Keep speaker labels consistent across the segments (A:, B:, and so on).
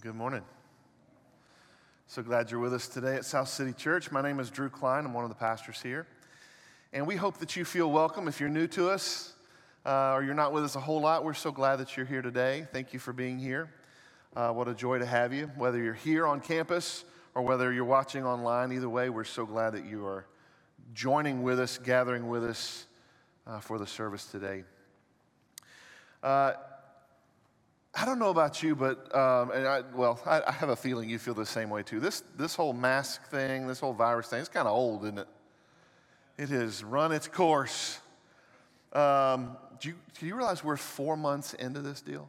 A: Good morning. So glad you're with us today at South City Church. My name is Drew Klein. I'm one of the pastors here. And we hope that you feel welcome. If you're new to us uh, or you're not with us a whole lot, we're so glad that you're here today. Thank you for being here. Uh, what a joy to have you. Whether you're here on campus or whether you're watching online, either way, we're so glad that you are joining with us, gathering with us uh, for the service today. I don't know about you, but um, and I, well, I, I, have a feeling you feel the same way too. This this whole mask thing, this whole virus thing, it's kind of old, isn't it? It has run its course. Um, do you, do you realize we're four months into this deal?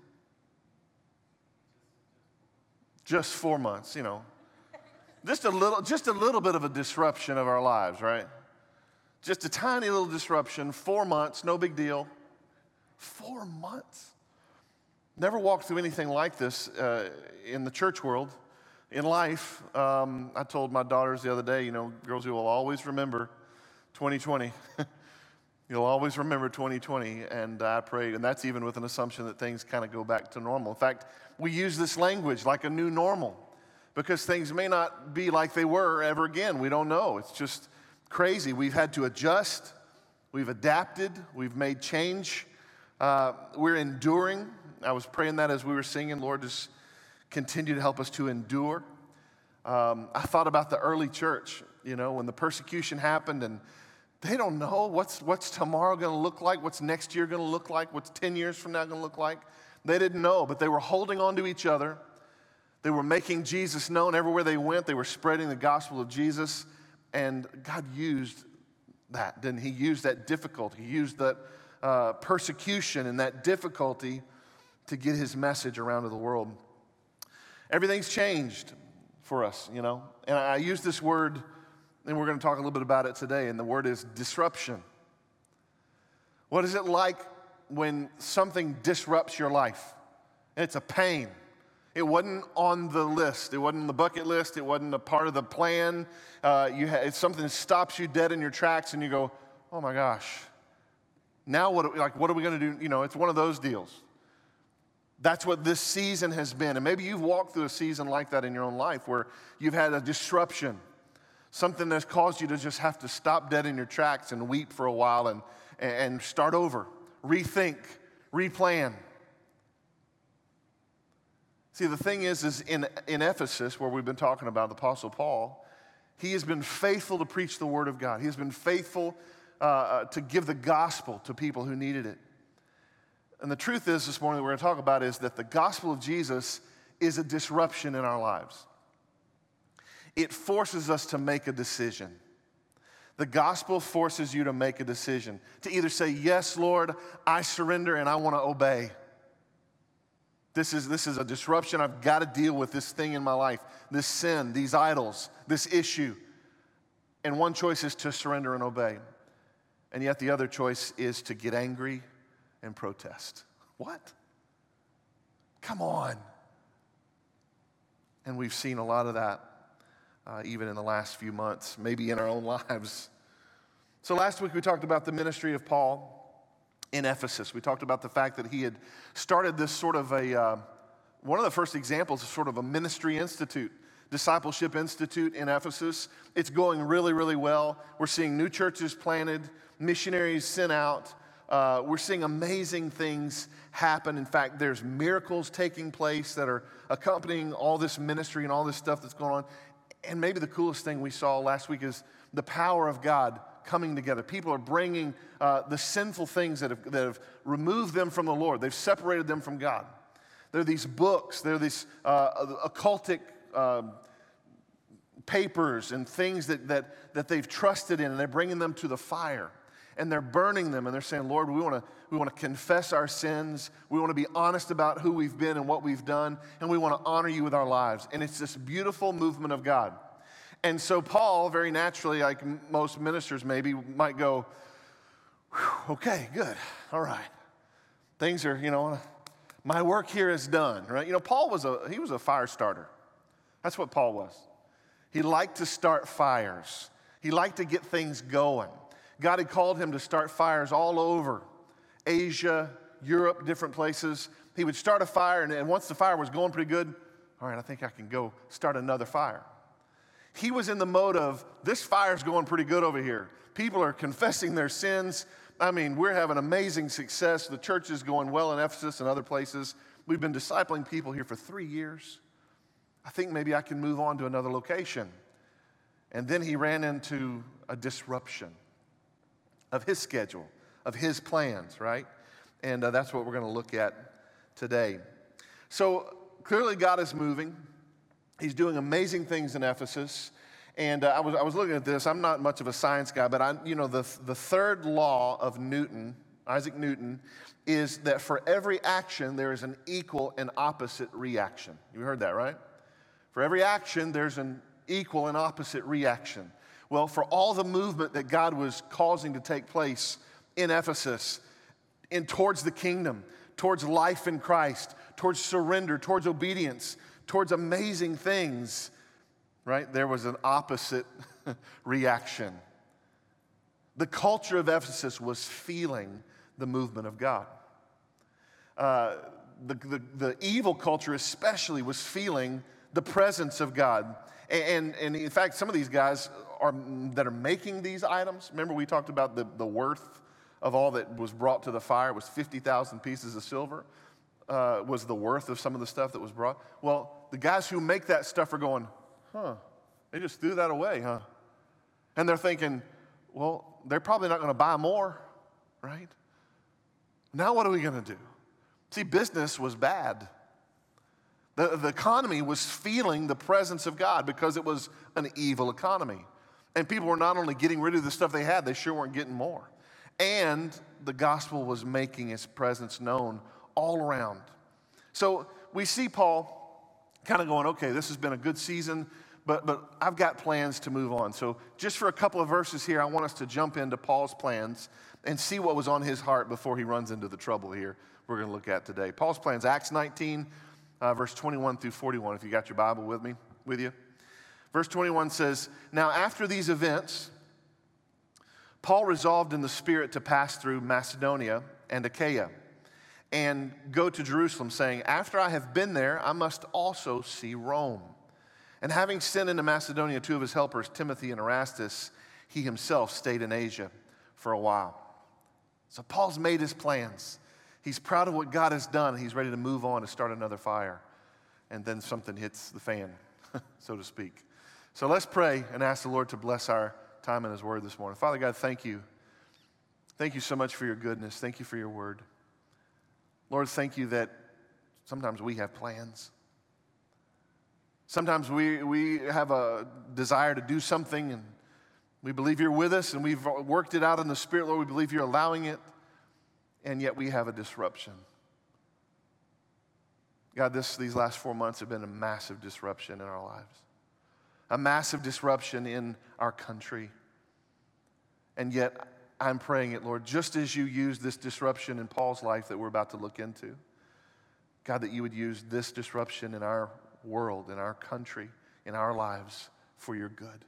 A: Just four months, you know. Just a little, just a little bit of a disruption of our lives, right? Just a tiny little disruption. Four months, no big deal. Four months. Never walked through anything like this uh, in the church world. In life, um, I told my daughters the other day, you know, girls, you will always remember 2020. You'll always remember 2020. And I pray, and that's even with an assumption that things kind of go back to normal. In fact, we use this language like a new normal because things may not be like they were ever again. We don't know. It's just crazy. We've had to adjust, we've adapted, we've made change, uh, we're enduring. I was praying that as we were singing, Lord, just continue to help us to endure. Um, I thought about the early church, you know, when the persecution happened and they don't know what's, what's tomorrow going to look like, what's next year going to look like, what's 10 years from now going to look like. They didn't know, but they were holding on to each other. They were making Jesus known everywhere they went. They were spreading the gospel of Jesus. And God used that, didn't He? Used that difficulty. He used that uh, persecution and that difficulty to get his message around to the world. Everything's changed for us, you know. And I use this word, and we're going to talk a little bit about it today, and the word is disruption. What is it like when something disrupts your life? And It's a pain. It wasn't on the list. It wasn't the bucket list. It wasn't a part of the plan. Uh, you ha- something stops you dead in your tracks, and you go, "Oh my gosh! Now what? Like, what are we going to do?" You know, it's one of those deals. That's what this season has been. And maybe you've walked through a season like that in your own life where you've had a disruption, something that's caused you to just have to stop dead in your tracks and weep for a while and, and start over, rethink, replan. See, the thing is, is in, in Ephesus, where we've been talking about the Apostle Paul, he has been faithful to preach the Word of God. He has been faithful uh, uh to give the gospel to people who needed it. And the truth is, this morning, we're going to talk about is that the gospel of Jesus is a disruption in our lives. It forces us to make a decision. The gospel forces you to make a decision to either say, Yes, Lord, I surrender and I want to obey. This is, this is a disruption. I've got to deal with this thing in my life, this sin, these idols, this issue. And one choice is to surrender and obey. And yet the other choice is to get angry and protest. What? Come on. And we've seen a lot of that uh, even in the last few months, maybe in our own lives. So last week we talked about the ministry of Paul in Ephesus. We talked about the fact that he had started this sort of a, uh, one of the first examples of sort of a ministry institute, discipleship institute in Ephesus. It's going really, really well. We're seeing new churches planted, missionaries sent out. Uh, we're seeing amazing things happen. In fact, there's miracles taking place that are accompanying all this ministry and all this stuff that's going on. And maybe the coolest thing we saw last week is the power of God coming together. People are bringing uh, the sinful things that have, that have removed them from the Lord, they've separated them from God. There are these books, there are these uh, occultic uh, papers and things that, that, that they've trusted in, and they're bringing them to the fire and they're burning them and they're saying, Lord, we want to we want to confess our sins. We want to be honest about who we've been and what we've done, and we want to honor you with our lives. And it's this beautiful movement of God. And so Paul, very naturally, like most ministers maybe, might go, okay, good, all right. Things are, you know, my work here is done, right? You know, Paul was a he was a fire starter. That's what Paul was. He liked to start fires. He liked to get things going. God had called him to start fires all over Asia, Europe, different places. He would start a fire, and, and once the fire was going pretty good, all right, I think I can go start another fire. He was in the mode of, this fire's going pretty good over here. People are confessing their sins. I mean, we're having amazing success. The church is going well in Ephesus and other places. We've been discipling people here for three years. I think maybe I can move on to another location. And then he ran into a disruption of his schedule, of his plans, right? And uh, that's what we're going to look at today. So clearly, God is moving. He's doing amazing things in Ephesus. And uh, I, was, I was looking at this. I'm not much of a science guy, but I, you know, the, the third law of Newton, Isaac Newton, is that for every action, there is an equal and opposite reaction. You heard that, right? For every action, there's an equal and opposite reaction. Well, for all the movement that God was causing to take place in Ephesus, in towards the kingdom, towards life in Christ, towards surrender, towards obedience, towards amazing things, right? There was an opposite reaction. The culture of Ephesus was feeling the movement of God. Uh, the, the, the, evil culture, especially, was feeling the presence of God. And, and in fact, some of these guys are, that are making these items, remember we talked about the, the worth of all that was brought to the fire was 50,000 pieces of silver, uh, was the worth of some of the stuff that was brought. Well, the guys who make that stuff are going, huh, they just threw that away, huh? And they're thinking, well, they're probably not going to buy more, right? Now what are we going to do? See, business was bad. The, the economy was feeling the presence of God because it was an evil economy. And people were not only getting rid of the stuff they had, they sure weren't getting more. And the gospel was making its presence known all around. So we see Paul kind of going, okay, this has been a good season, but, but I've got plans to move on. So, just for a couple of verses here, I want us to jump into Paul's plans and see what was on his heart before he runs into the trouble here we're going to look at today. Paul's plans, Acts 19, uh, verse 21 through 41, if you got your Bible with me, with you. Verse 21 says, Now after these events, Paul resolved in the Spirit to pass through Macedonia and Achaia and go to Jerusalem, saying, After I have been there, I must also see Rome. And having sent into Macedonia two of his helpers, Timothy and Erastus, he himself stayed in Asia for a while. So Paul's made his plans. He's proud of what God has done. He's ready to move on to start another fire. And then something hits the fan, so to speak. So let's pray and ask the Lord to bless our time in His Word this morning. Father God, thank you. Thank you so much for your goodness. Thank you for your word. Lord, thank you that sometimes we have plans. Sometimes we, we have a desire to do something and we believe you're with us and we've worked it out in the Spirit, Lord. We believe you're allowing it, and yet we have a disruption. God, this, these last four months have been a massive disruption in our lives, a massive disruption in our country. And yet, I'm praying it, Lord, just as you used this disruption in Paul's life that we're about to look into. God, that you would use this disruption in our world, in our country, in our lives for your good.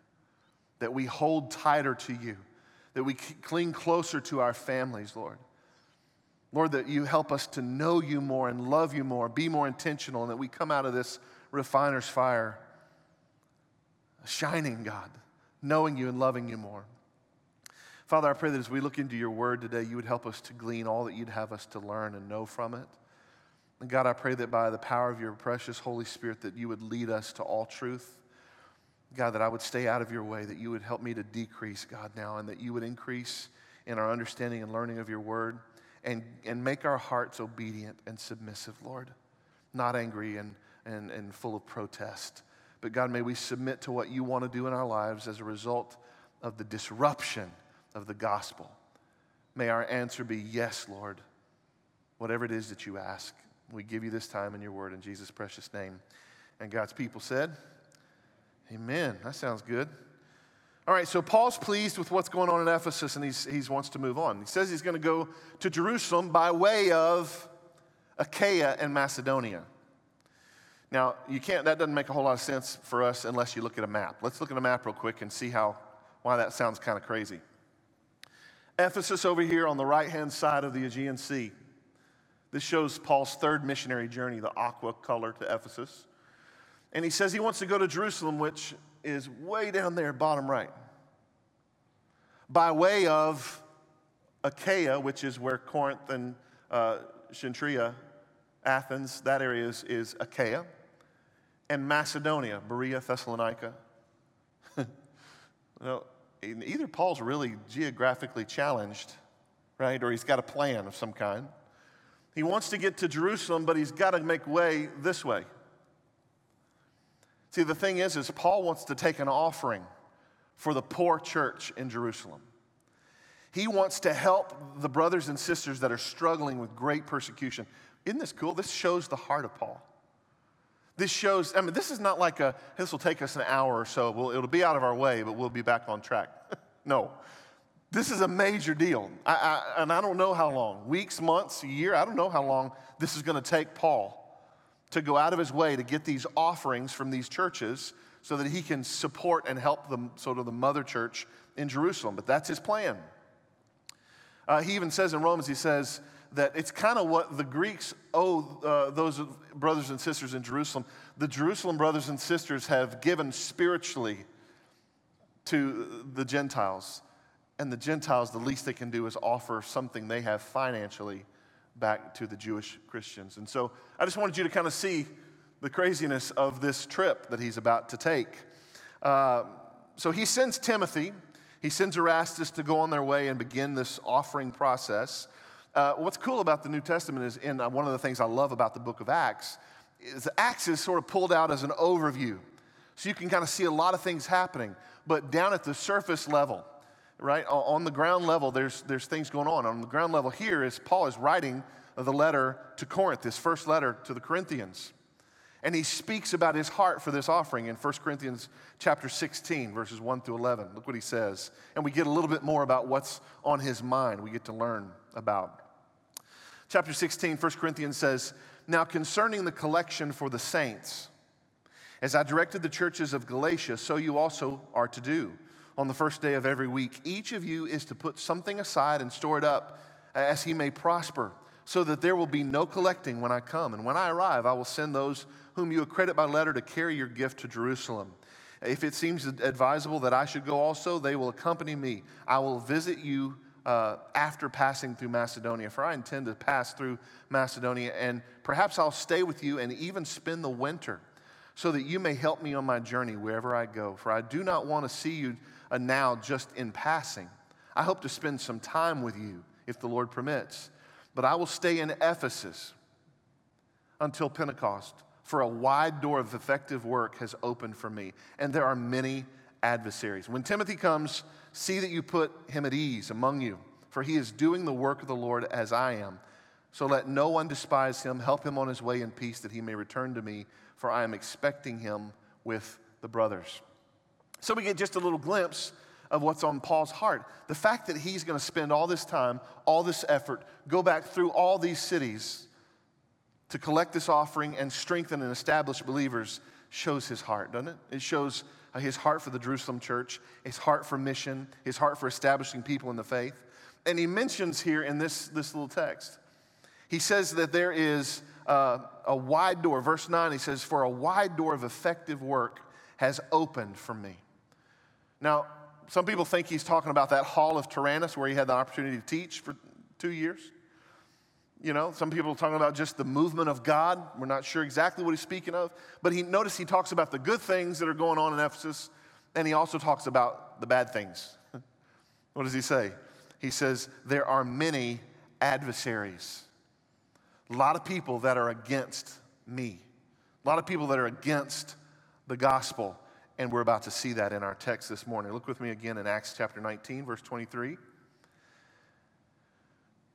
A: That we hold tighter to you, that we cling closer to our families, Lord. Lord, that you help us to know you more and love you more, be more intentional, and that we come out of this refiner's fire shining, God, knowing you and loving you more. Father, I pray that as we look into your word today, you would help us to glean all that you'd have us to learn and know from it. And God, I pray that by the power of your precious Holy Spirit, that you would lead us to all truth. God, that I would stay out of your way, that you would help me to decrease, God, now, and that you would increase in our understanding and learning of your word and, and make our hearts obedient and submissive, Lord, not angry and, and, and full of protest. But God, may we submit to what you want to do in our lives as a result of the disruption of the gospel. May our answer be yes, Lord. Whatever it is that you ask, we give you this time in your word in Jesus' precious name. And God's people said, Amen. That sounds good. All right, so Paul's pleased with what's going on in Ephesus and he's, he wants to move on. He says he's going to go to Jerusalem by way of Achaia and Macedonia. Now, you can't, that doesn't make a whole lot of sense for us unless you look at a map. Let's look at a map real quick and see how, why that sounds kind of crazy. Ephesus over here on the right hand side of the Aegean Sea. This shows Paul's third missionary journey, the aqua color to Ephesus. And he says he wants to go to Jerusalem, which is way down there, bottom right, by way of Achaia, which is where Corinth and uh, Athens, that area is, is Achaia, and Macedonia, Berea, Thessalonica. well, either Paul's really geographically challenged, right, or he's got a plan of some kind. He wants to get to Jerusalem, but he's got to make way this way. See, the thing is, is Paul wants to take an offering for the poor church in Jerusalem. He wants to help the brothers and sisters that are struggling with great persecution. Isn't this cool? This shows the heart of Paul. This shows, I mean, this is not like a, this will take us an hour or so. We'll, it'll be out of our way, but we'll be back on track. no. This is a major deal. I, I, and I don't know how long weeks, months, a year. I don't know how long this is going to take Paul to go out of his way to get these offerings from these churches so that he can support and help them, sort of the mother church in Jerusalem. But that's his plan. Uh, he even says in Romans, he says that it's kind of what the Greeks owe uh, those brothers and sisters in Jerusalem. The Jerusalem brothers and sisters have given spiritually to the Gentiles. And the Gentiles, the least they can do is offer something they have financially back to the Jewish Christians. And so I just wanted you to kind of see the craziness of this trip that he's about to take. Uh, so he sends Timothy he sends Erastus to go on their way and begin this offering process. Uh, what's cool about the New Testament is, and uh, one of the things I love about the book of Acts, is Acts is sort of pulled out as an overview. So you can kind of see a lot of things happening. But down at the surface level, right, on the ground level, there's, there's things going on. On the ground level here is Paul is writing the letter to Corinth, his first letter to the Corinthians. And he speaks about his heart for this offering in 1 Corinthians chapter 16, verses 1 through 11. Look what he says. And we get a little bit more about what's on his mind, we get to learn about. Chapter 16, 1 Corinthians says, Now concerning the collection for the saints, as I directed the churches of Galatia, so you also are to do. On the first day of every week, each of you is to put something aside and store it up as he may prosper, so that there will be no collecting when I come. And when I arrive, I will send those whom you accredit by letter to carry your gift to Jerusalem. If it seems advisable that I should go also, they will accompany me. I will visit you uh, after passing through Macedonia, for I intend to pass through Macedonia, and perhaps I'll stay with you and even spend the winter, so that you may help me on my journey wherever I go. For I do not want to see you now just in passing. I hope to spend some time with you, if the Lord permits. But I will stay in Ephesus until Pentecost for a wide door of effective work has opened for me, and there are many adversaries. When Timothy comes, see that you put him at ease among you, for he is doing the work of the Lord as I am. So let no one despise him. Help him on his way in peace that he may return to me, for I am expecting him with the brothers. So we get just a little glimpse of what's on Paul's heart. The fact that he's going to spend all this time, all this effort, go back through all these cities to collect this offering and strengthen and establish believers shows his heart, doesn't it? It shows his heart for the Jerusalem church, his heart for mission, his heart for establishing people in the faith. And he mentions here in this, this little text, he says that there is uh, a wide door. Verse 9, he says, For a wide door of effective work has opened for me. Now, some people think he's talking about that hall of Tyrannus where he had the opportunity to teach for two years. You know, some people are talking about just the movement of God. We're not sure exactly what he's speaking of. But he notice he talks about the good things that are going on in Ephesus, and he also talks about the bad things. what does he say? He says, There are many adversaries. A lot of people that are against me. A lot of people that are against the gospel. And we're about to see that in our text this morning. Look with me again in Acts chapter 19, verse 23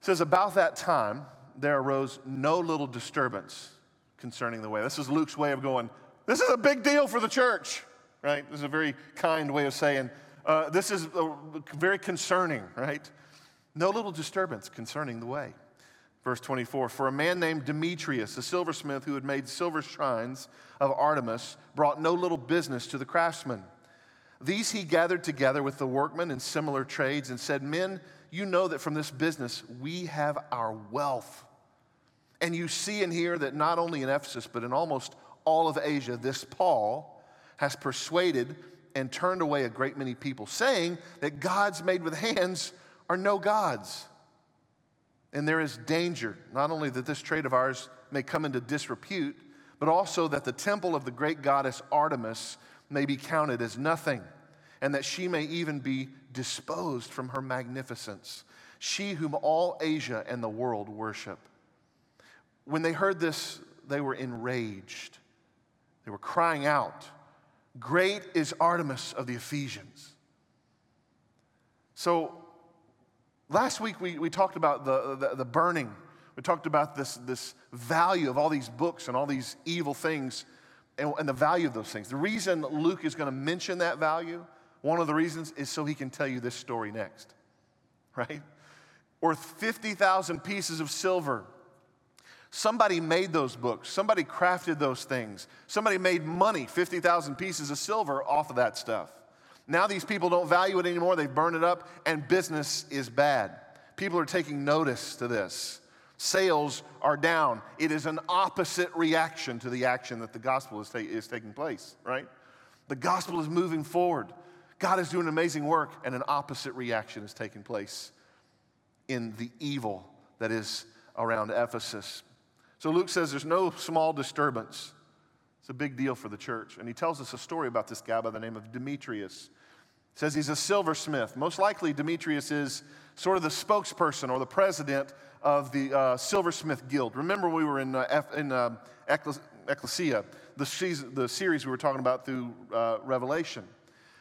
A: says, About that time, there arose no little disturbance concerning the way. This is Luke's way of going, This is a big deal for the church, right? This is a very kind way of saying, uh, This is very concerning, right? No little disturbance concerning the way. Verse 24 For a man named Demetrius, a silversmith who had made silver shrines of Artemis, brought no little business to the craftsmen. These he gathered together with the workmen in similar trades and said, Men, you know that from this business we have our wealth. And you see and hear that not only in Ephesus, but in almost all of Asia, this Paul has persuaded and turned away a great many people, saying that gods made with hands are no gods. And there is danger, not only that this trade of ours may come into disrepute, but also that the temple of the great goddess Artemis may be counted as nothing, and that she may even be disposed from her magnificence, she whom all Asia and the world worship. When they heard this, they were enraged. They were crying out, Great is Artemis of the Ephesians. So, last week we, we talked about the, the, the burning. We talked about this, this value of all these books and all these evil things and, and the value of those things. The reason Luke is going to mention that value, one of the reasons, is so he can tell you this story next, right? Worth 50,000 pieces of silver Somebody made those books. Somebody crafted those things. Somebody made money, 50,000 pieces of silver off of that stuff. Now these people don't value it anymore. They've burned it up, and business is bad. People are taking notice to this. Sales are down. It is an opposite reaction to the action that the gospel is, ta- is taking place, right? The gospel is moving forward. God is doing amazing work, and an opposite reaction is taking place in the evil that is around Ephesus. So Luke says there's no small disturbance. It's a big deal for the church. And he tells us a story about this guy by the name of Demetrius. He says he's a silversmith. Most likely, Demetrius is sort of the spokesperson or the president of the uh, Silversmith Guild. Remember, we were in, uh, F, in uh, Ecclesia, the, the series we were talking about through uh, Revelation.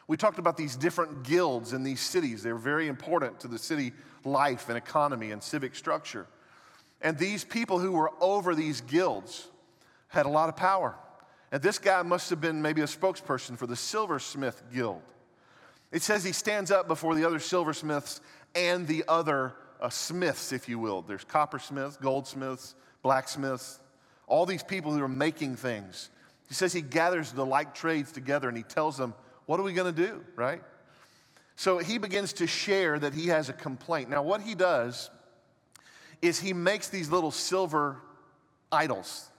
A: We talked about these different guilds in these cities. They're very important to the city life and economy and civic structure. And these people who were over these guilds had a lot of power. And this guy must have been maybe a spokesperson for the silversmith guild. It says he stands up before the other silversmiths and the other uh, smiths, if you will. There's coppersmiths, goldsmiths, blacksmiths, all these people who are making things. He says he gathers the like trades together and he tells them, What are we going to do, right? So he begins to share that he has a complaint. Now, what he does is he makes these little silver idols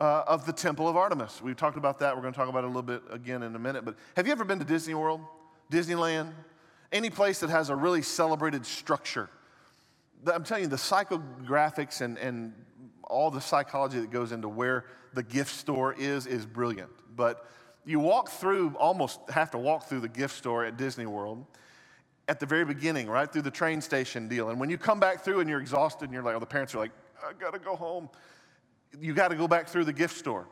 A: uh, of the temple of Artemis. We've talked about that. We're going to talk about it a little bit again in a minute. But have you ever been to Disney World, Disneyland? Any place that has a really celebrated structure? I'm telling you, the psychographics and, and all the psychology that goes into where the gift store is is brilliant. But you walk through, almost have to walk through the gift store at Disney World at the very beginning, right through the train station deal. And when you come back through and you're exhausted and you're like, oh, the parents are like, I gotta go home, you gotta go back through the gift store.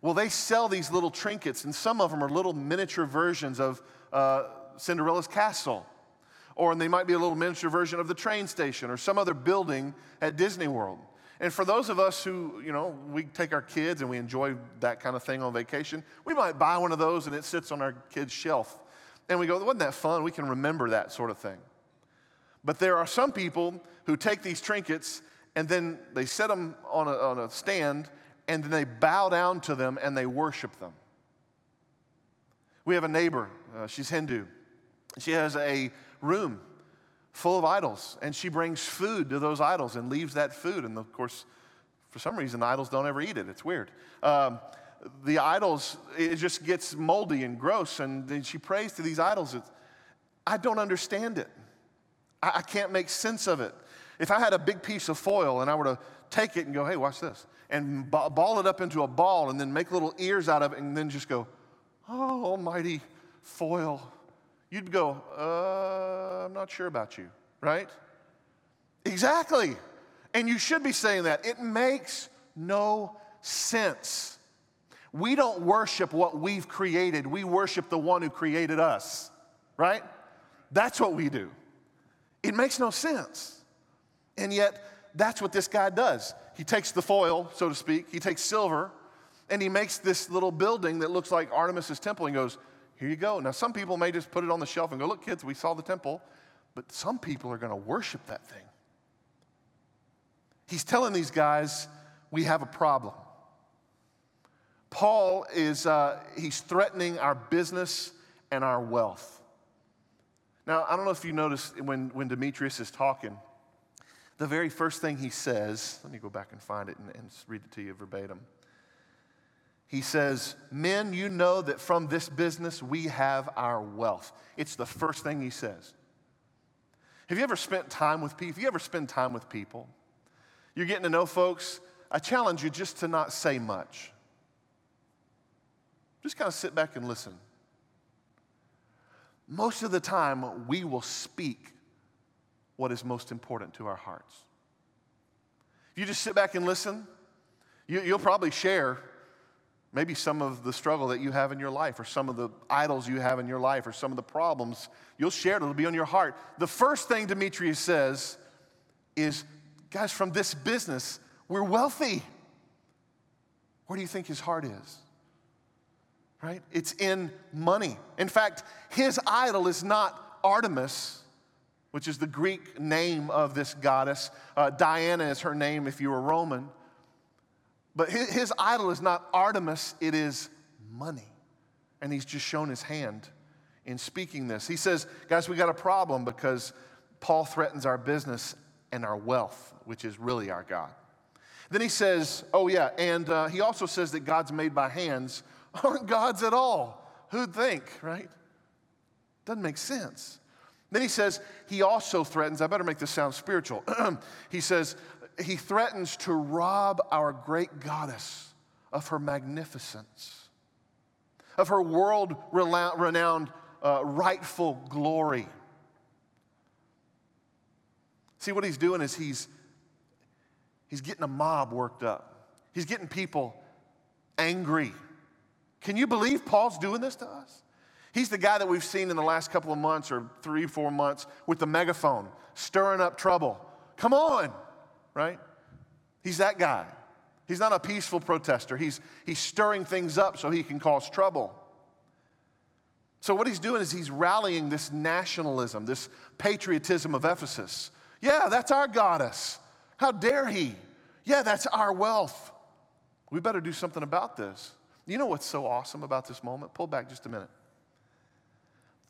A: Well, they sell these little trinkets, and some of them are little miniature versions of uh, Cinderella's castle. Or and they might be a little miniature version of the train station or some other building at Disney World. And for those of us who, you know, we take our kids and we enjoy that kind of thing on vacation, we might buy one of those and it sits on our kid's shelf and we go, wasn't that fun? We can remember that sort of thing. But there are some people who take these trinkets and then they set them on a, on a stand and then they bow down to them and they worship them. We have a neighbor, uh, she's Hindu. She has a room full of idols and she brings food to those idols and leaves that food. And of course, for some reason, the idols don't ever eat it. It's weird. Um, the idols, it just gets moldy and gross. And then she prays to these idols. I don't understand it. I, I can't make sense of it. If I had a big piece of foil and I were to take it and go, hey, watch this, and ball it up into a ball and then make little ears out of it and then just go, oh, almighty foil, you'd go, uh, I'm not sure about you, right? Exactly. And you should be saying that. It makes no sense. We don't worship what we've created, we worship the one who created us, right? That's what we do. It makes no sense. And yet, that's what this guy does. He takes the foil, so to speak, he takes silver, and he makes this little building that looks like Artemis's temple and goes, Here you go. Now, some people may just put it on the shelf and go, Look, kids, we saw the temple. But some people are going to worship that thing. He's telling these guys, We have a problem. Paul is, uh, he's threatening our business and our wealth. Now, I don't know if you noticed when, when Demetrius is talking, the very first thing he says, let me go back and find it and, and read it to you verbatim. He says, Men, you know that from this business we have our wealth. It's the first thing he says. Have you ever spent time with people? Have you ever spend time with people? You're getting to know folks. I challenge you just to not say much. Just kind of sit back and listen. Most of the time, we will speak what is most important to our hearts. If you just sit back and listen, you, will probably share maybe some of the struggle that you have in your life, or some of the idols you have in your life, or some of the problems. You'll share it, it'll be on your heart. The first thing Demetrius says is, guys, from this business, we're wealthy. Where do you think his heart is? Right? It's in money. In fact, his idol is not Artemis, which is the Greek name of this goddess. Uh, Diana is her name if you were Roman. But his, his idol is not Artemis, it is money. And he's just shown his hand in speaking this. He says, guys, we got a problem because Paul threatens our business and our wealth, which is really our God. Then he says, oh, yeah, and uh, he also says that God's made by hands aren't God's at all. Who'd think, right? Doesn't make sense. Then he says, he also threatens, I better make this sound spiritual. he says, he threatens to rob our great goddess of her magnificence, of her world renowned uh, rightful glory. See, what he's doing is he's, he's getting a mob worked up, he's getting people angry. Can you believe Paul's doing this to us? He's the guy that we've seen in the last couple of months or three, four months with the megaphone, stirring up trouble. Come on, right? He's that guy. He's not a peaceful protester. He's, he's stirring things up so he can cause trouble. So, what he's doing is he's rallying this nationalism, this patriotism of Ephesus. Yeah, that's our goddess. How dare he? Yeah, that's our wealth. We better do something about this. You know what's so awesome about this moment? Pull back just a minute.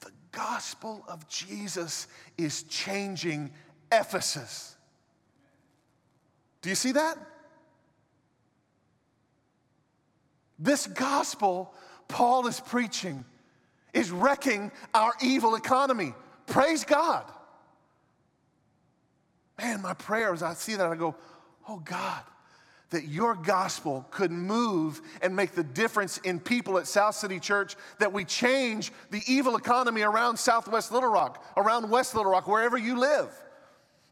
A: The gospel of Jesus is changing Ephesus. Do you see that? This gospel Paul is preaching is wrecking our evil economy. Praise God. Man, my prayer as I see that, I go, oh God, that your gospel could move and make the difference in people at South City Church, that we change the evil economy around Southwest Little Rock, around West Little Rock, wherever you live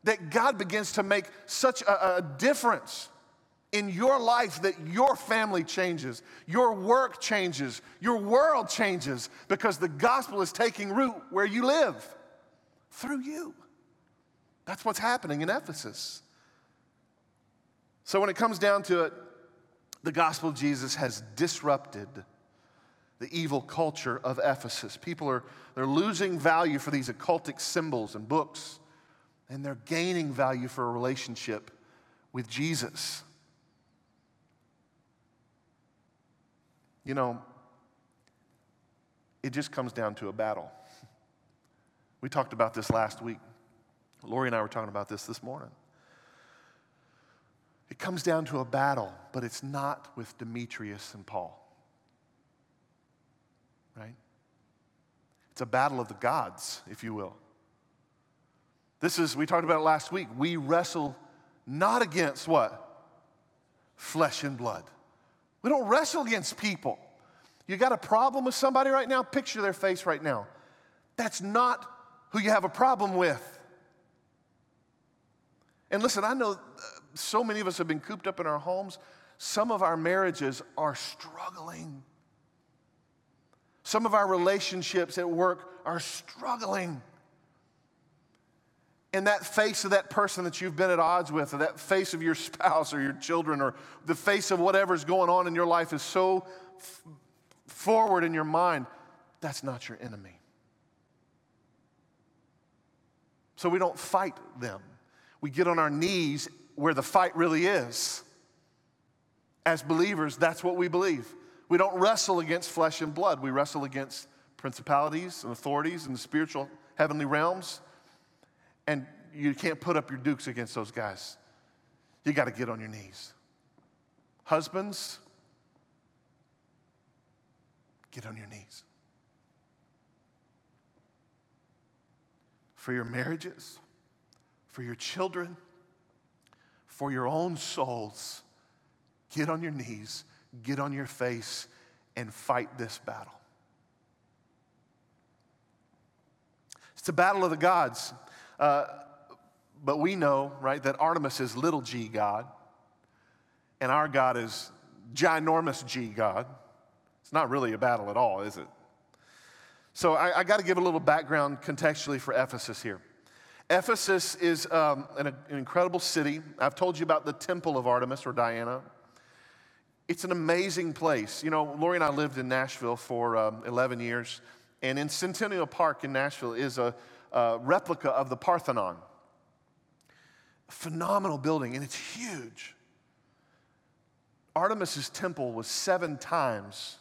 A: that God begins to make such a, a difference in your life that your family changes, your work changes, your world changes because the gospel is taking root where you live through you. That's what's happening in Ephesus. So when it comes down to it, the gospel of Jesus has disrupted the evil culture of Ephesus. People are they're losing value for these occultic symbols and books and they're gaining value for a relationship with Jesus. You know, it just comes down to a battle. We talked about this last week. Lori and I were talking about this this morning. It comes down to a battle, but it's not with Demetrius and Paul. Right? It's a battle of the gods, if you will. This is, we talked about it last week. We wrestle not against what? Flesh and blood. We don't wrestle against people. You got a problem with somebody right now? Picture their face right now. That's not who you have a problem with. And listen, I know uh, so many of us have been cooped up in our homes. Some of our marriages are struggling. Some of our relationships at work are struggling and that face of that person that you've been at odds with, or that face of your spouse or your children, or the face of whatever's going on in your life is so f- forward in your mind, that's not your enemy. So we don't fight them. We get on our knees where the fight really is. As believers, that's what we believe. We don't wrestle against flesh and blood, we wrestle against principalities and authorities in the spiritual heavenly realms. And you can't put up your dukes against those guys. You got to get on your knees. Husbands, get on your knees. For your marriages, for your children, for your own souls, get on your knees, get on your face, and fight this battle. It's a battle of the gods. Uh, but we know, right, that Artemis is little g God, and our God is ginormous G God. It's not really a battle at all, is it? So I, I got to give a little background contextually for Ephesus here. Ephesus is um, an, an incredible city. I've told you about the temple of Artemis or Diana. It's an amazing place. You know, Lori and I lived in Nashville for um, 11 years, and in Centennial Park in Nashville is a, a replica of the Parthenon. Phenomenal building, and it's huge. Artemis's temple was seven times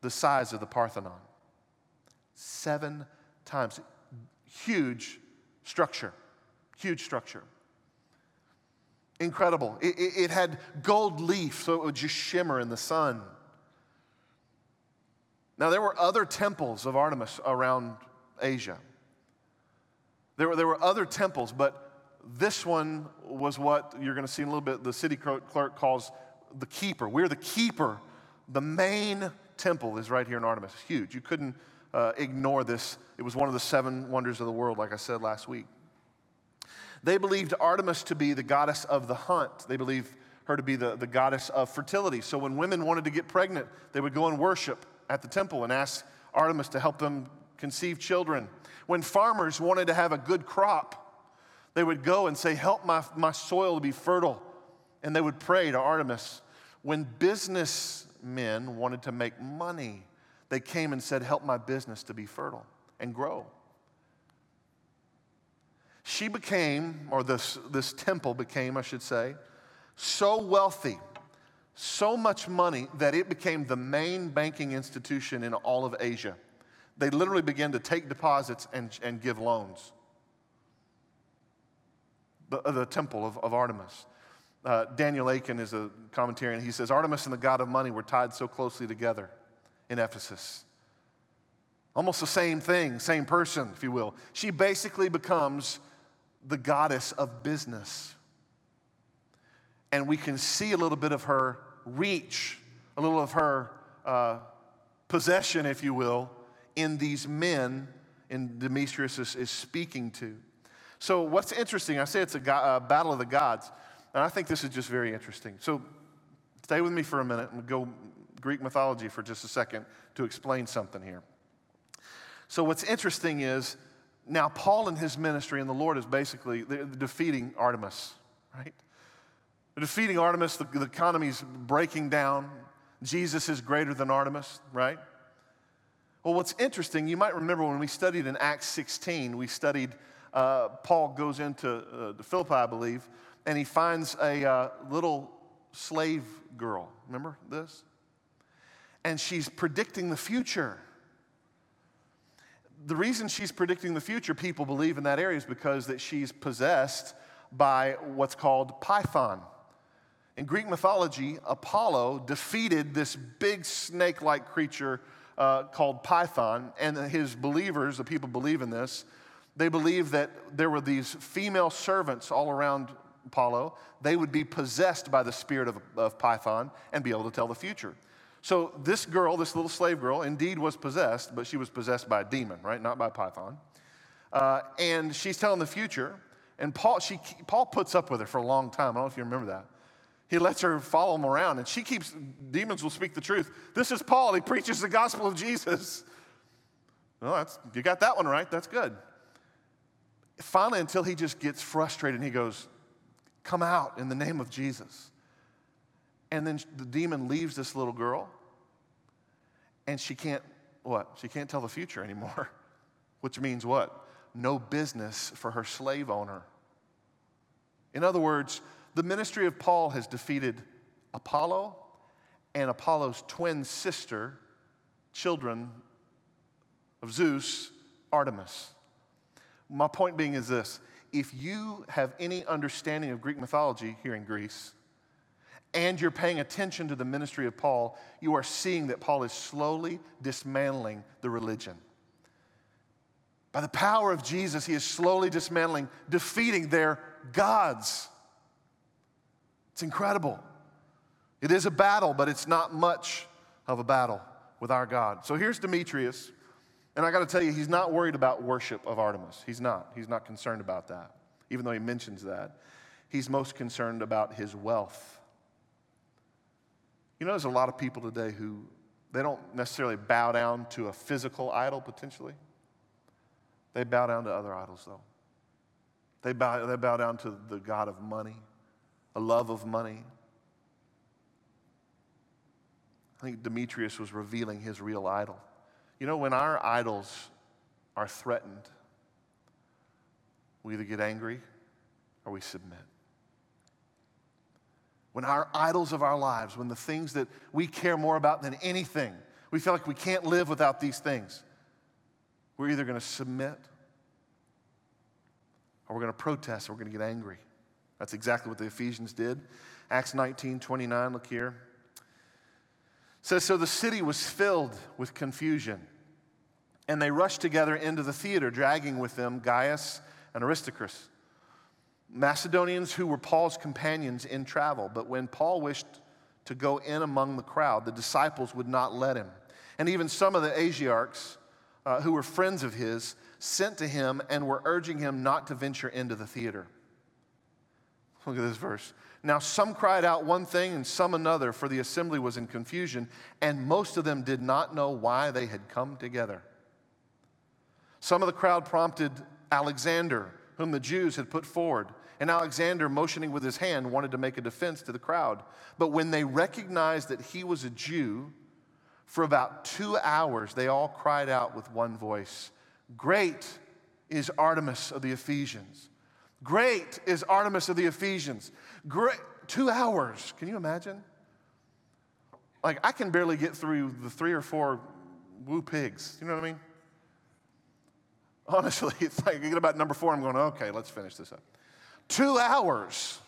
A: the size of the Parthenon. Seven times. Huge structure. Huge structure. Incredible. It, it, it, had gold leaf, so it would just shimmer in the sun. Now, there were other temples of Artemis around Asia. There were, there were other temples, but this one was what you're going to see in a little bit, the city clerk calls the keeper. We're the keeper. The main temple is right here in Artemis. It's huge. You couldn't uh, ignore this. It was one of the seven wonders of the world, like I said last week. They believed Artemis to be the goddess of the hunt. They believed her to be the, the goddess of fertility. So when women wanted to get pregnant, they would go and worship at the temple and ask Artemis to help them conceive children. When farmers wanted to have a good crop, they would go and say, Help my, my soil to be fertile. And they would pray to Artemis. When businessmen wanted to make money, they came and said, Help my business to be fertile and grow. She became, or this, this temple became, I should say, so wealthy, so much money that it became the main banking institution in all of Asia. They literally began to take deposits and, and give loans. The, the temple of, of Artemis. Uh, Daniel Akin is a commentary, and he says Artemis and the god of money were tied so closely together in Ephesus. Almost the same thing, same person, if you will. She basically becomes the goddess of business. And we can see a little bit of her reach, a little of her uh, possession, if you will, in these men in Demetrius is, is speaking to. So, what's interesting, I say it's a, go- a battle of the gods, and I think this is just very interesting. So, stay with me for a minute and go Greek mythology for just a second to explain something here. So, what's interesting is now Paul and his ministry and the Lord is basically defeating Artemis, right? Defeating Artemis, the, the economy's breaking down. Jesus is greater than Artemis, right? Well, what's interesting, you might remember when we studied in Acts 16, we studied, uh, Paul goes into uh, Philippi, I believe, and he finds a uh, little slave girl. Remember this? And she's predicting the future the reason she's predicting the future, people believe in that area, is because that she's possessed by what's called Python. In Greek mythology, Apollo defeated this big snake like creature uh, called Python, and his believers, the people believe in this, they believe that there were these female servants all around Apollo. They would be possessed by the spirit of, of Python and be able to tell the future. So this girl, this little slave girl, indeed was possessed, but she was possessed by a demon, right? Not by Python. Uh, and she's telling the future. And Paul, she, Paul puts up with her for a long time. I don't know if you remember that. He lets her follow him around, and she keeps, demons will speak the truth. This is Paul. He preaches the gospel of Jesus. Well, that's, you got that one right. That's good. Finally, until he just gets frustrated and he goes, Come out in the name of Jesus. And then the demon leaves this little girl, and she can't, what? She can't tell the future anymore, which means what? No business for her slave owner. In other words, the ministry of Paul has defeated Apollo and Apollo's twin sister, children of Zeus, Artemis. My point being is this if you have any understanding of Greek mythology here in Greece, and you're paying attention to the ministry of Paul, you are seeing that Paul is slowly dismantling the religion. By the power of Jesus, he is slowly dismantling, defeating their gods. It's incredible. It is a battle, but it's not much of a battle with our God. So here's Demetrius, and I got to tell you, he's not worried about worship of Artemis. He's not. He's not concerned about that, even though he mentions that. He's most concerned about his wealth. You know, there's a lot of people today who they don't necessarily bow down to a physical idol potentially. They bow down to other idols, though. They bow, they bow down to the God of money, a love of money. I think Demetrius was revealing his real idol. You know, when our idols are threatened, we either get angry or we submit. When our idols of our lives, when the things that we care more about than anything, we feel like we can't live without these things, we're either going to submit or we're going to protest or we're going to get angry. That's exactly what the Ephesians did. Acts 19 29, look here. It says, So the city was filled with confusion, and they rushed together into the theater, dragging with them Gaius and Aristarchus, Macedonians who were Paul's companions in travel. But when Paul wished to go in among the crowd, the disciples would not let him. And even some of the Asiarchs, uh, who were friends of his, sent to him and were urging him not to venture into the theater. Look at this verse. Now, some cried out one thing and some another, for the assembly was in confusion, and most of them did not know why they had come together. Some of the crowd prompted Alexander, whom the Jews had put forward. And Alexander, motioning with his hand, wanted to make a defense to the crowd. But when they recognized that he was a Jew, for about two hours they all cried out with one voice Great is Artemis of the Ephesians. Great is Artemis of the Ephesians. Great, two hours. Can you imagine? Like, I can barely get through the three or four woo pigs. You know what I mean? Honestly, it's like I get about number four, I'm going, okay, let's finish this up. Two hours.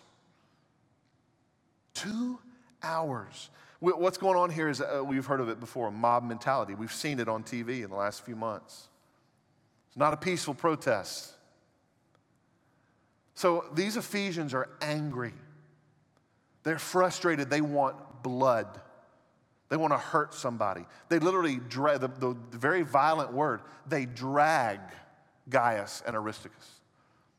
A: Two hours. What's going on here is uh, we've heard of it before mob mentality. We've seen it on TV in the last few months. It's not a peaceful protest. So these Ephesians are angry. They're frustrated. They want blood. They want to hurt somebody. They literally drag, the, the, the very violent word, they drag Gaius and Aristarchus.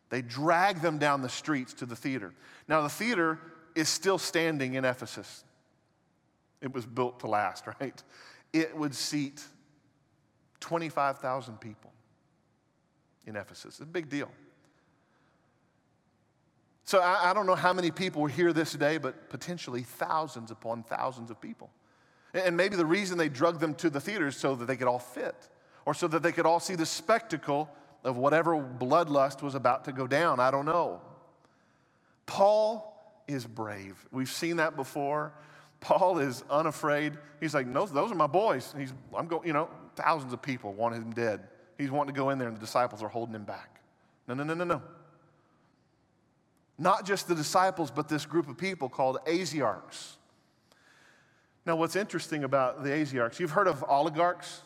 A: They drag them down the streets to the theater. Now, the theater is still standing in Ephesus. It was built to last, right? It would seat 25,000 people in Ephesus. It's a big deal. So I, I, don't know how many people were here this day, but potentially thousands upon thousands of people. And maybe the reason they drugged them to the theaters so that they could all fit, or so that they could all see the spectacle of whatever bloodlust was about to go down. I don't know. Paul is brave. We've seen that before. Paul is unafraid. He's like, no, those are my boys. He's, I'm going, you know, thousands of people want him dead. He's wanting to go in there, and the disciples are holding him back. No, no, no, no, no. Not just the disciples, but this group of people called Asiarchs. Now, what's interesting about the Asiarchs, you've heard of oligarchs,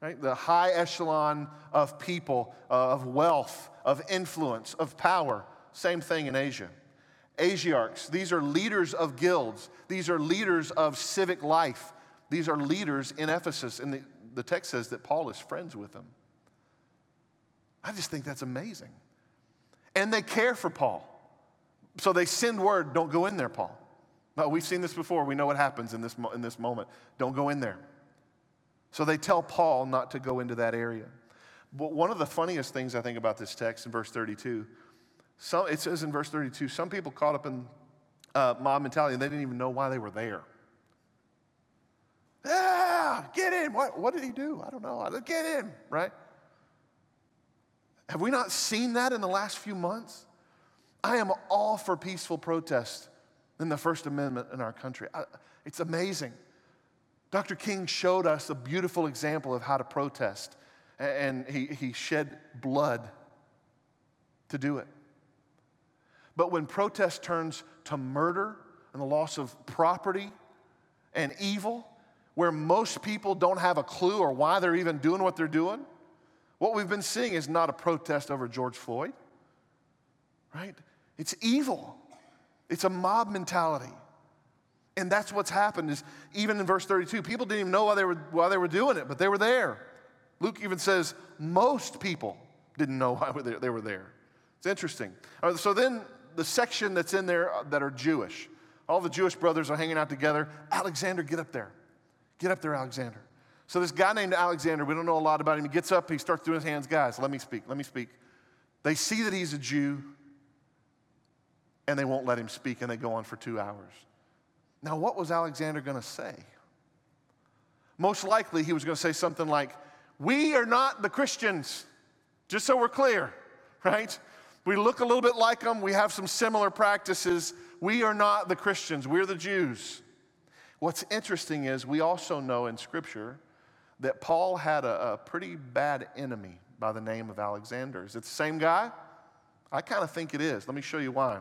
A: right? The high echelon of people, uh, of wealth, of influence, of power. Same thing in Asia. Asiarchs, these are leaders of guilds, these are leaders of civic life, these are leaders in Ephesus. And the, the text says that Paul is friends with them. I just think that's amazing. And they care for Paul. So they send word, don't go in there, Paul. We've seen this before. We know what happens in this, in this moment. Don't go in there. So they tell Paul not to go into that area. But one of the funniest things I think about this text in verse 32, some, it says in verse 32, some people caught up in uh, mob mentality and they didn't even know why they were there. Ah, get in. What, what did he do? I don't know. Get in, right? Have we not seen that in the last few months? I am all for peaceful protest in the First Amendment in our country. I, it's amazing. Dr. King showed us a beautiful example of how to protest, and he, he shed blood to do it. But when protest turns to murder, and the loss of property and evil, where most people don't have a clue or why they're even doing what they're doing. What we've been seeing is not a protest over George Floyd, right? It's evil. It's a mob mentality. And that's what's happened is even in verse 32, people didn't even know why they were, why they were doing it, but they were there. Luke even says most people didn't know why they were there. It's interesting. So then the section that's in there that are Jewish, all the Jewish brothers are hanging out together. Alexander, get up there. Get up there, Alexander. So this guy named Alexander, we don't know a lot about him. He gets up, he starts doing his hands, guys, let me speak, let me speak. They see that he's a Jew, and they won't let him speak, and they go on for two hours. Now, what was Alexander going to say? Most likely, he was going to say something like, We are not the Christians, just so we're clear, right? We look a little bit like them, we have some similar practices. We are not the Christians, we're the Jews. What's interesting is we also know in Scripture that Paul had a, a pretty bad enemy by the name of Alexander. Is it the same guy? I kind of think it is. Let me show you why.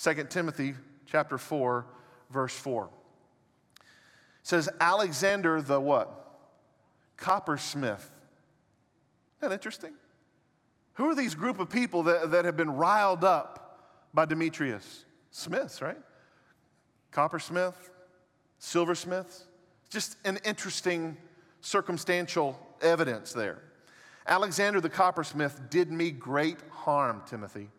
A: 2 Timothy chapter 4, verse 4. It says, Alexander the what? Coppersmith. Isn't that interesting? Who are these group of people that, that have been riled up by Demetrius? Smiths, right? Coppersmith, silversmiths. Just an interesting circumstantial evidence there. Alexander the coppersmith did me great harm, Timothy.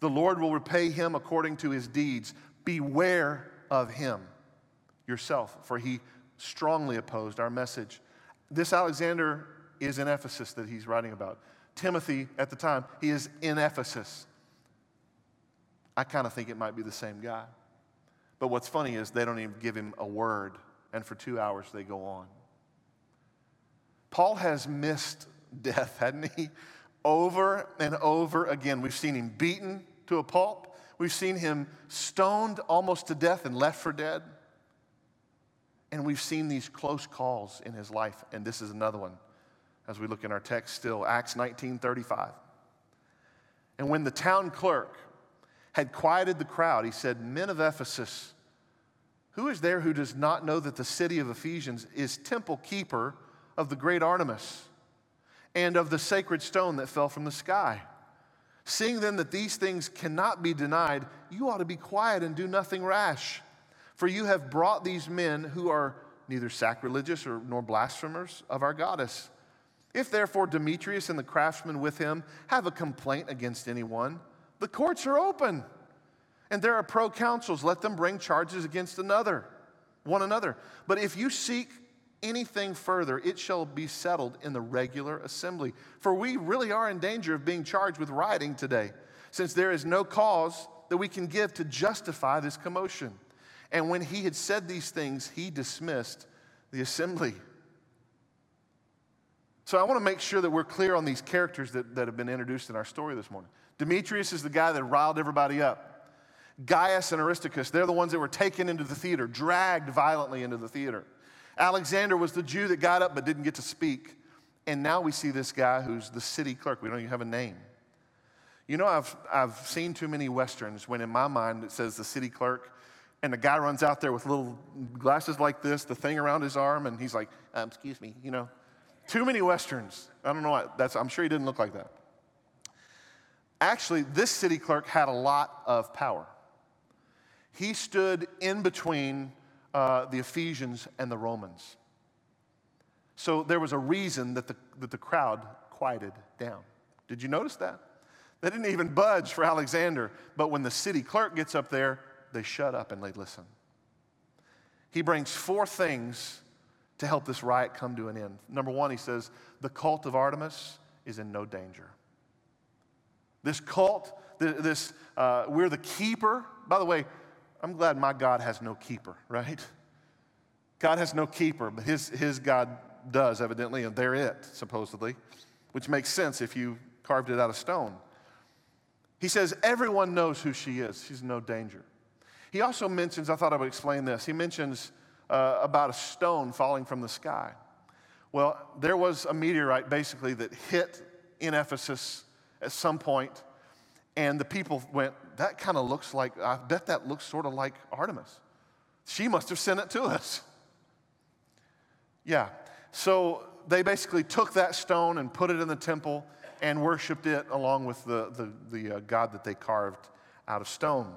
A: The Lord will repay him according to his deeds. Beware of him yourself, for he strongly opposed our message. This Alexander is in Ephesus that he's writing about. Timothy, at the time, he is in Ephesus. I kind of think it might be the same guy. But what's funny is they don't even give him a word, and for two hours they go on. Paul has missed death, hadn't he? Over and over again. We've seen him beaten to a pulp, we've seen him stoned almost to death and left for dead. And we've seen these close calls in his life, and this is another one as we look in our text still, Acts 19:35. And when the town clerk had quieted the crowd, he said, Men of Ephesus, who is there who does not know that the city of Ephesians is temple keeper of the great Artemis and of the sacred stone that fell from the sky? Seeing then that these things cannot be denied, you ought to be quiet and do nothing rash. For you have brought these men who are neither sacrilegious or, nor blasphemers of our goddess if therefore Demetrius and the craftsmen with him have a complaint against anyone, the courts are open. And there are proconsuls, let them bring charges against another, one another. But if you seek anything further, it shall be settled in the regular assembly. For we really are in danger of being charged with rioting today, since there is no cause that we can give to justify this commotion. And when he had said these things, he dismissed the assembly. So I want to make sure that we're clear on these characters that, that have been introduced in our story this morning. Demetrius is the guy that riled everybody up. Gaius and Aristarchus, they're the ones that were taken into the theater, dragged violently into the theater. Alexander was the Jew that got up but didn't get to speak. And now we see this guy who's the city clerk. We don't even have a name. You know, I've, I've seen too many Westerns when in my mind it says the city clerk, and the guy runs out there with little glasses like this, the thing around his arm, and he's like, um, Excuse me, you know. Too many Westerns. I don't know why. That's, I'm sure he didn't look like that. Actually, this city clerk had a lot of power. He stood in between uh, the Ephesians and the Romans. So there was a reason that the, that the crowd quieted down. Did you notice that? They didn't even budge for Alexander, but when the city clerk gets up there, they shut up and they listen. He brings four things to help this riot come to an end. Number one, he says, the cult of Artemis is in no danger. This cult, this, uh, we're the keeper. By the way, I'm glad my God has no keeper, right? God has no keeper, but his, his God does, evidently, and they're it, supposedly, which makes sense if you carved it out of stone. He says, everyone knows who she is. She's no danger. He also mentions, I thought I would explain this. He mentions uh, about a stone falling from the sky. Well, there was a meteorite basically that hit in Ephesus at some point, and the people went, That kind of looks like, I bet that looks sort of like Artemis. She must have sent it to us. Yeah. So they basically took that stone and put it in the temple and worshiped it along with the, the, the uh, God that they carved out of stone.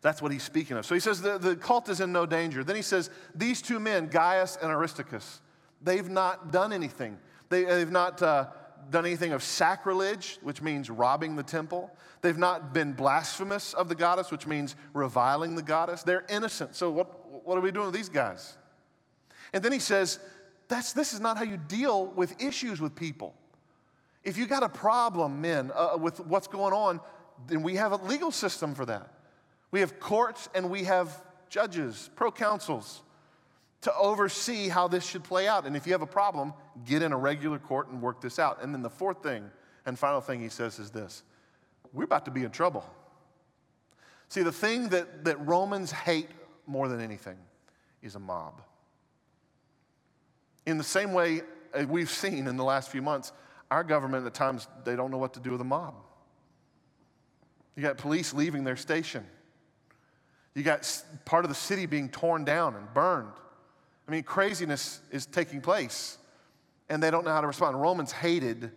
A: That's what he's speaking of. So he says the, the cult is in no danger. Then he says, These two men, Gaius and Aristarchus, they've not done anything. They, have not uh, done anything of sacrilege, which means robbing the temple. They've not been blasphemous of the goddess, which means reviling the goddess. They're innocent. So what, what are we doing with these guys? And then he says, That's, This is not how you deal with issues with people. If you got a problem, men, uh, with what's going on, then we have a legal system for that. We have courts and we have judges, proconsuls to oversee how this should play out. And if you have a problem, get in a regular court and work this out. And then the fourth thing and final thing he says is this we're about to be in trouble. See, the thing that, that Romans hate more than anything is a mob. In the same way uh, we've seen in the last few months, our government at times, they don't know what to do with a mob. You got police leaving their station. You got part of the city being torn down and burned. I mean, craziness is taking place, and they don't know how to respond. Romans hated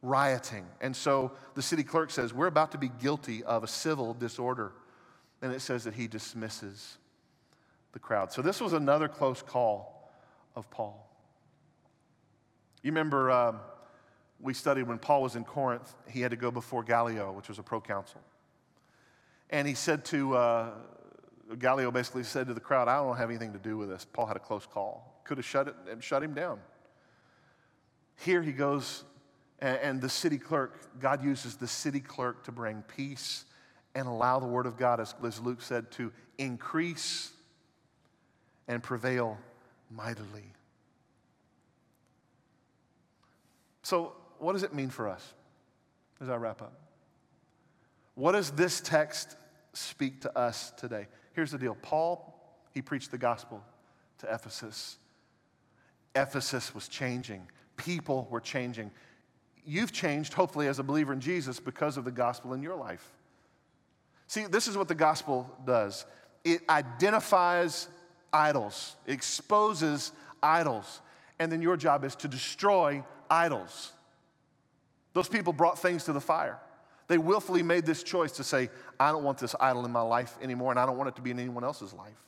A: rioting. And so the city clerk says, We're about to be guilty of a civil disorder. And it says that he dismisses the crowd. So this was another close call of Paul. You remember um, we studied when Paul was in Corinth, he had to go before Gallio, which was a proconsul. And he said to, uh, Gallio basically said to the crowd, I don't have anything to do with this. Paul had a close call. Could have shut, it, uh, shut him down. Here he goes, and, and the city clerk, God uses the city clerk to bring peace and allow the word of God, as, as Luke said, to increase and prevail mightily. So, what does it mean for us as I wrap up? What does this text speak to us today? Here's the deal Paul, he preached the gospel to Ephesus. Ephesus was changing, people were changing. You've changed, hopefully, as a believer in Jesus because of the gospel in your life. See, this is what the gospel does it identifies idols, exposes idols, and then your job is to destroy idols. Those people brought things to the fire. They willfully made this choice to say, I don't want this idol in my life anymore, and I don't want it to be in anyone else's life.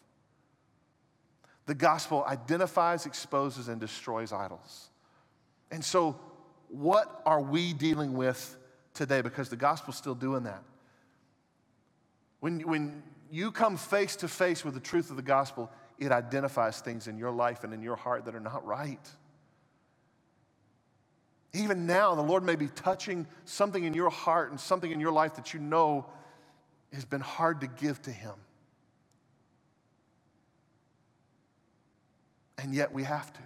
A: The gospel identifies, exposes, and destroys idols. And so, what are we dealing with today? Because the gospel's still doing that. When, when you come face to face with the truth of the gospel, it identifies things in your life and in your heart that are not right. Even now, the Lord may be touching something in your heart and something in your life that you know has been hard to give to Him. And yet we have to.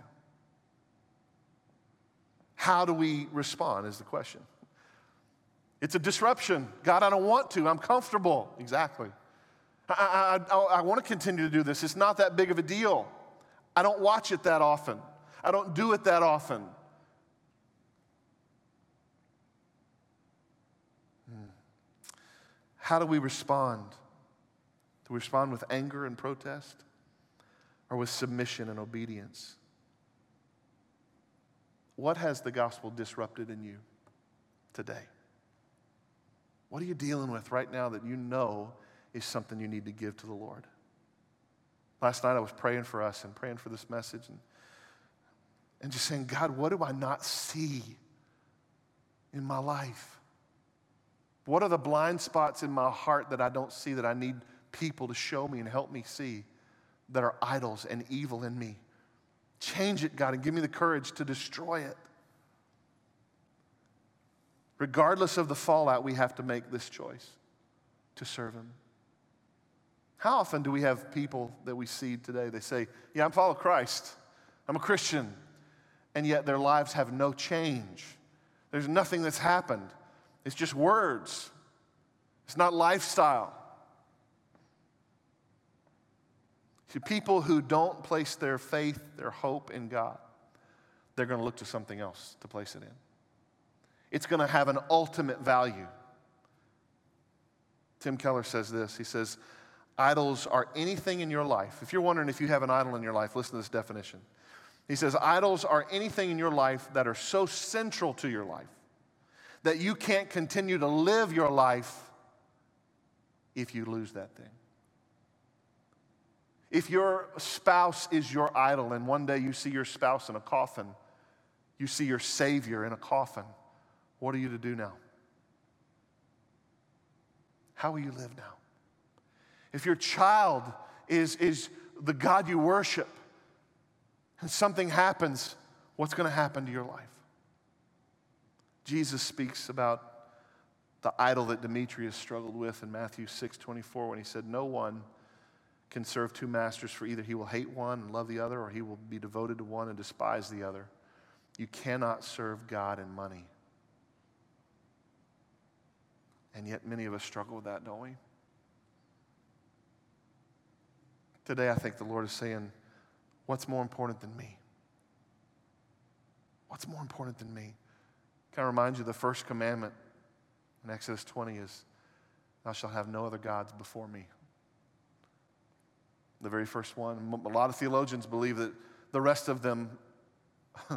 A: How do we respond is the question. It's a disruption. God, I don't want to. I'm comfortable. Exactly. I, I, I, I want to continue to do this. It's not that big of a deal. I don't watch it that often. I don't do it that often. How do we respond? Do we respond with anger and protest or with submission and obedience? What has the gospel disrupted in you today? What are you dealing with right now that you know is something you need to give to the Lord? Last night I was praying for us and praying for this message and, and just saying, God, what do I not see in my life? What are the blind spots in my heart that I don't see that I need people to show me and help me see that are idols and evil in me? Change it, God, and give me the courage to destroy it. Regardless of the fallout, we have to make this choice to serve Him. How often do we have people that we see today? They say, Yeah, I'm follow Christ, I'm a Christian, and yet their lives have no change. There's nothing that's happened. It's just words, it's not lifestyle. See, people who don't place their faith, their hope in God, they're going to look to something else to place it in. It's going to have an ultimate value. Tim Keller says this He says, Idols are anything in your life. If you're wondering if you have an idol in your life, listen to this definition. He says, Idols are anything in your life that are so central to your life that you can't continue to live your life if you lose that thing. If your spouse is your idol and one day you see your spouse in a coffin, you see your Savior in a coffin, what are you to do now? How will you live now? If your child is, is the God you worship and something happens, what's going to happen to your life? Jesus speaks about the idol that Demetrius struggled with in Matthew 6 24 when he said, No one can serve two masters, for either he will hate one and love the other, or he will be devoted to one and despise the other. You cannot serve God and money. And yet, many of us struggle with that, don't we? Today, I think the Lord is saying, What's more important than me? What's more important than me? Can I remind you the first commandment in Exodus 20 is, Thou shalt have no other gods before me. The very first one. A lot of theologians believe that the rest of them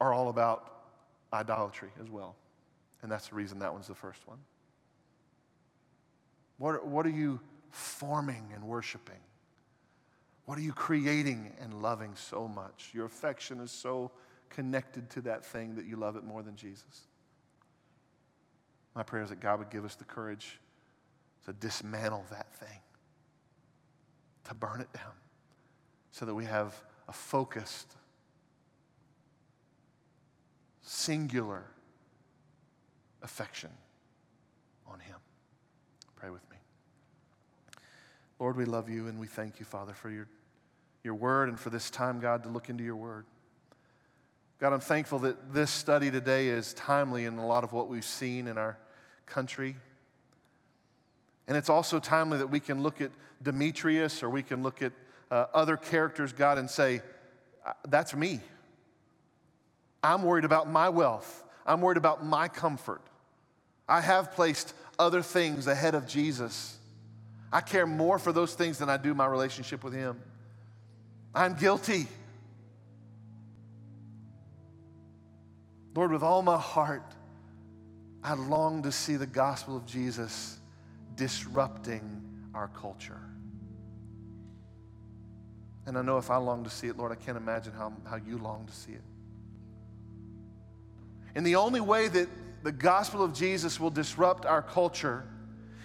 A: are all about idolatry as well. And that's the reason that one's the first one. What, what are you forming and worshiping? What are you creating and loving so much? Your affection is so connected to that thing that you love it more than Jesus. My prayer is that God would give us the courage to dismantle that thing, to burn it down, so that we have a focused, singular affection on Him. Pray with me. Lord, we love you and we thank you, Father, for your, your word and for this time, God, to look into your word. God, I'm thankful that this study today is timely in a lot of what we've seen in our country. And it's also timely that we can look at Demetrius or we can look at uh, other characters, God, and say, uh, that's me. I'm worried about my wealth. I'm worried about my comfort. I have placed other things ahead of Jesus. I care more for those things than I do my relationship with Him. I'm guilty. Lord, with all my heart, I long to see the gospel of Jesus disrupting our culture. And I know if I long to see it, Lord, I can't imagine how, how you long to see it. And the only way that the gospel of Jesus will disrupt our culture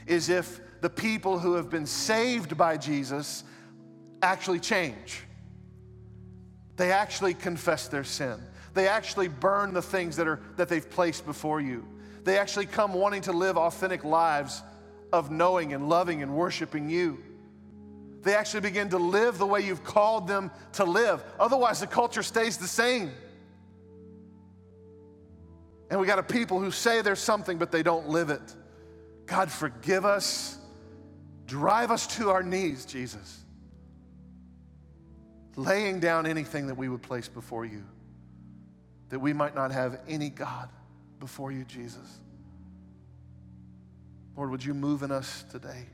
A: is if the people who have been saved by Jesus actually change. They actually confess their sin. They actually burn the things that, are, that they've placed before you. They actually come wanting to live authentic lives of knowing and loving and worshiping you. They actually begin to live the way you've called them to live. Otherwise, the culture stays the same. And we got a people who say there's something, but they don't live it. God, forgive us. Drive us to our knees, Jesus. Laying down anything that we would place before you, that we might not have any God before you, Jesus. Lord, would you move in us today?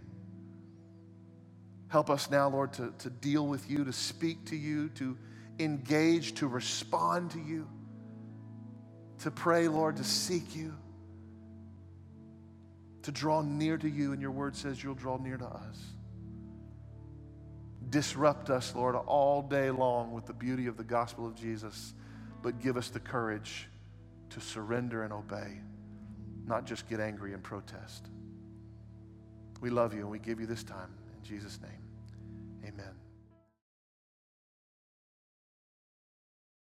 A: Help us now, Lord, to, to deal with you, to speak to you, to engage, to respond to you, to pray, Lord, to seek you to draw near to you, and your word says you'll draw near to us. Disrupt us, Lord, all day long with the beauty of the gospel of Jesus, but give us the courage to surrender and obey, not just get angry and protest. We love you and we give you this time. In Jesus' name, amen.